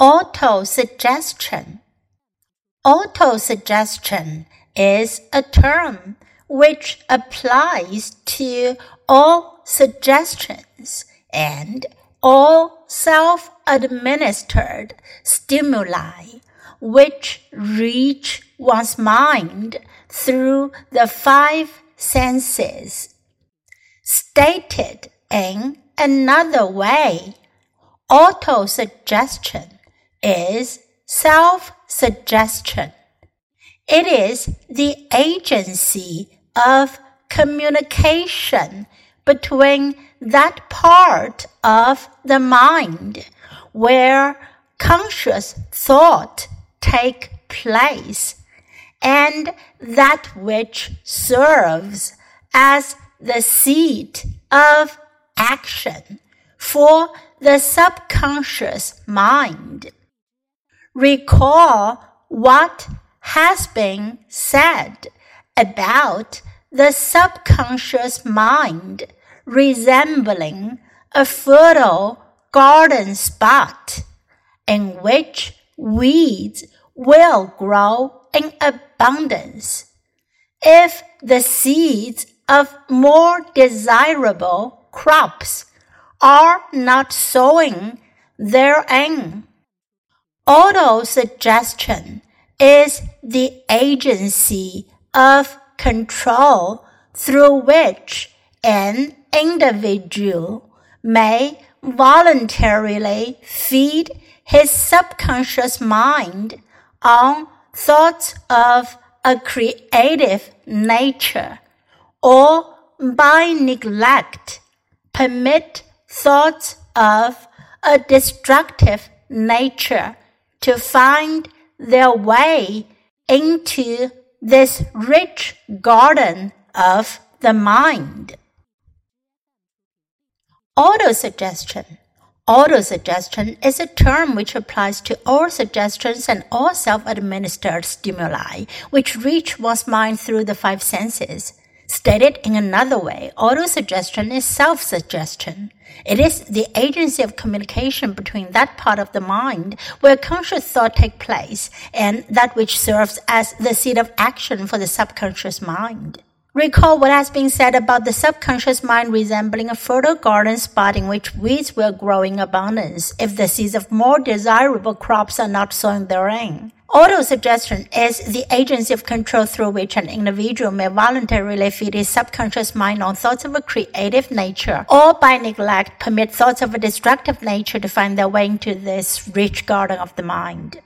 Autosuggestion. Autosuggestion is a term which applies to all suggestions and all self administered stimuli which reach one's mind through the five senses. Stated in another way, autosuggestion is self suggestion. It is the agency of communication between that part of the mind where conscious thought take place and that which serves as the seat of action for the subconscious mind. Recall what has been said about the subconscious mind resembling a fertile garden spot in which weeds will grow in abundance. If the seeds of more desirable crops are not sowing therein, Autosuggestion is the agency of control through which an individual may voluntarily feed his subconscious mind on thoughts of a creative nature or by neglect permit thoughts of a destructive nature to find their way into this rich garden of the mind. Autosuggestion. Autosuggestion is a term which applies to all suggestions and all self-administered stimuli which reach one's mind through the five senses. Stated in another way, autosuggestion is self-suggestion. It is the agency of communication between that part of the mind where conscious thought takes place and that which serves as the seat of action for the subconscious mind. Recall what has been said about the subconscious mind resembling a fertile garden spot in which weeds will grow in abundance if the seeds of more desirable crops are not sown therein. Autosuggestion is the agency of control through which an individual may voluntarily feed his subconscious mind on thoughts of a creative nature, or by neglect permit thoughts of a destructive nature to find their way into this rich garden of the mind.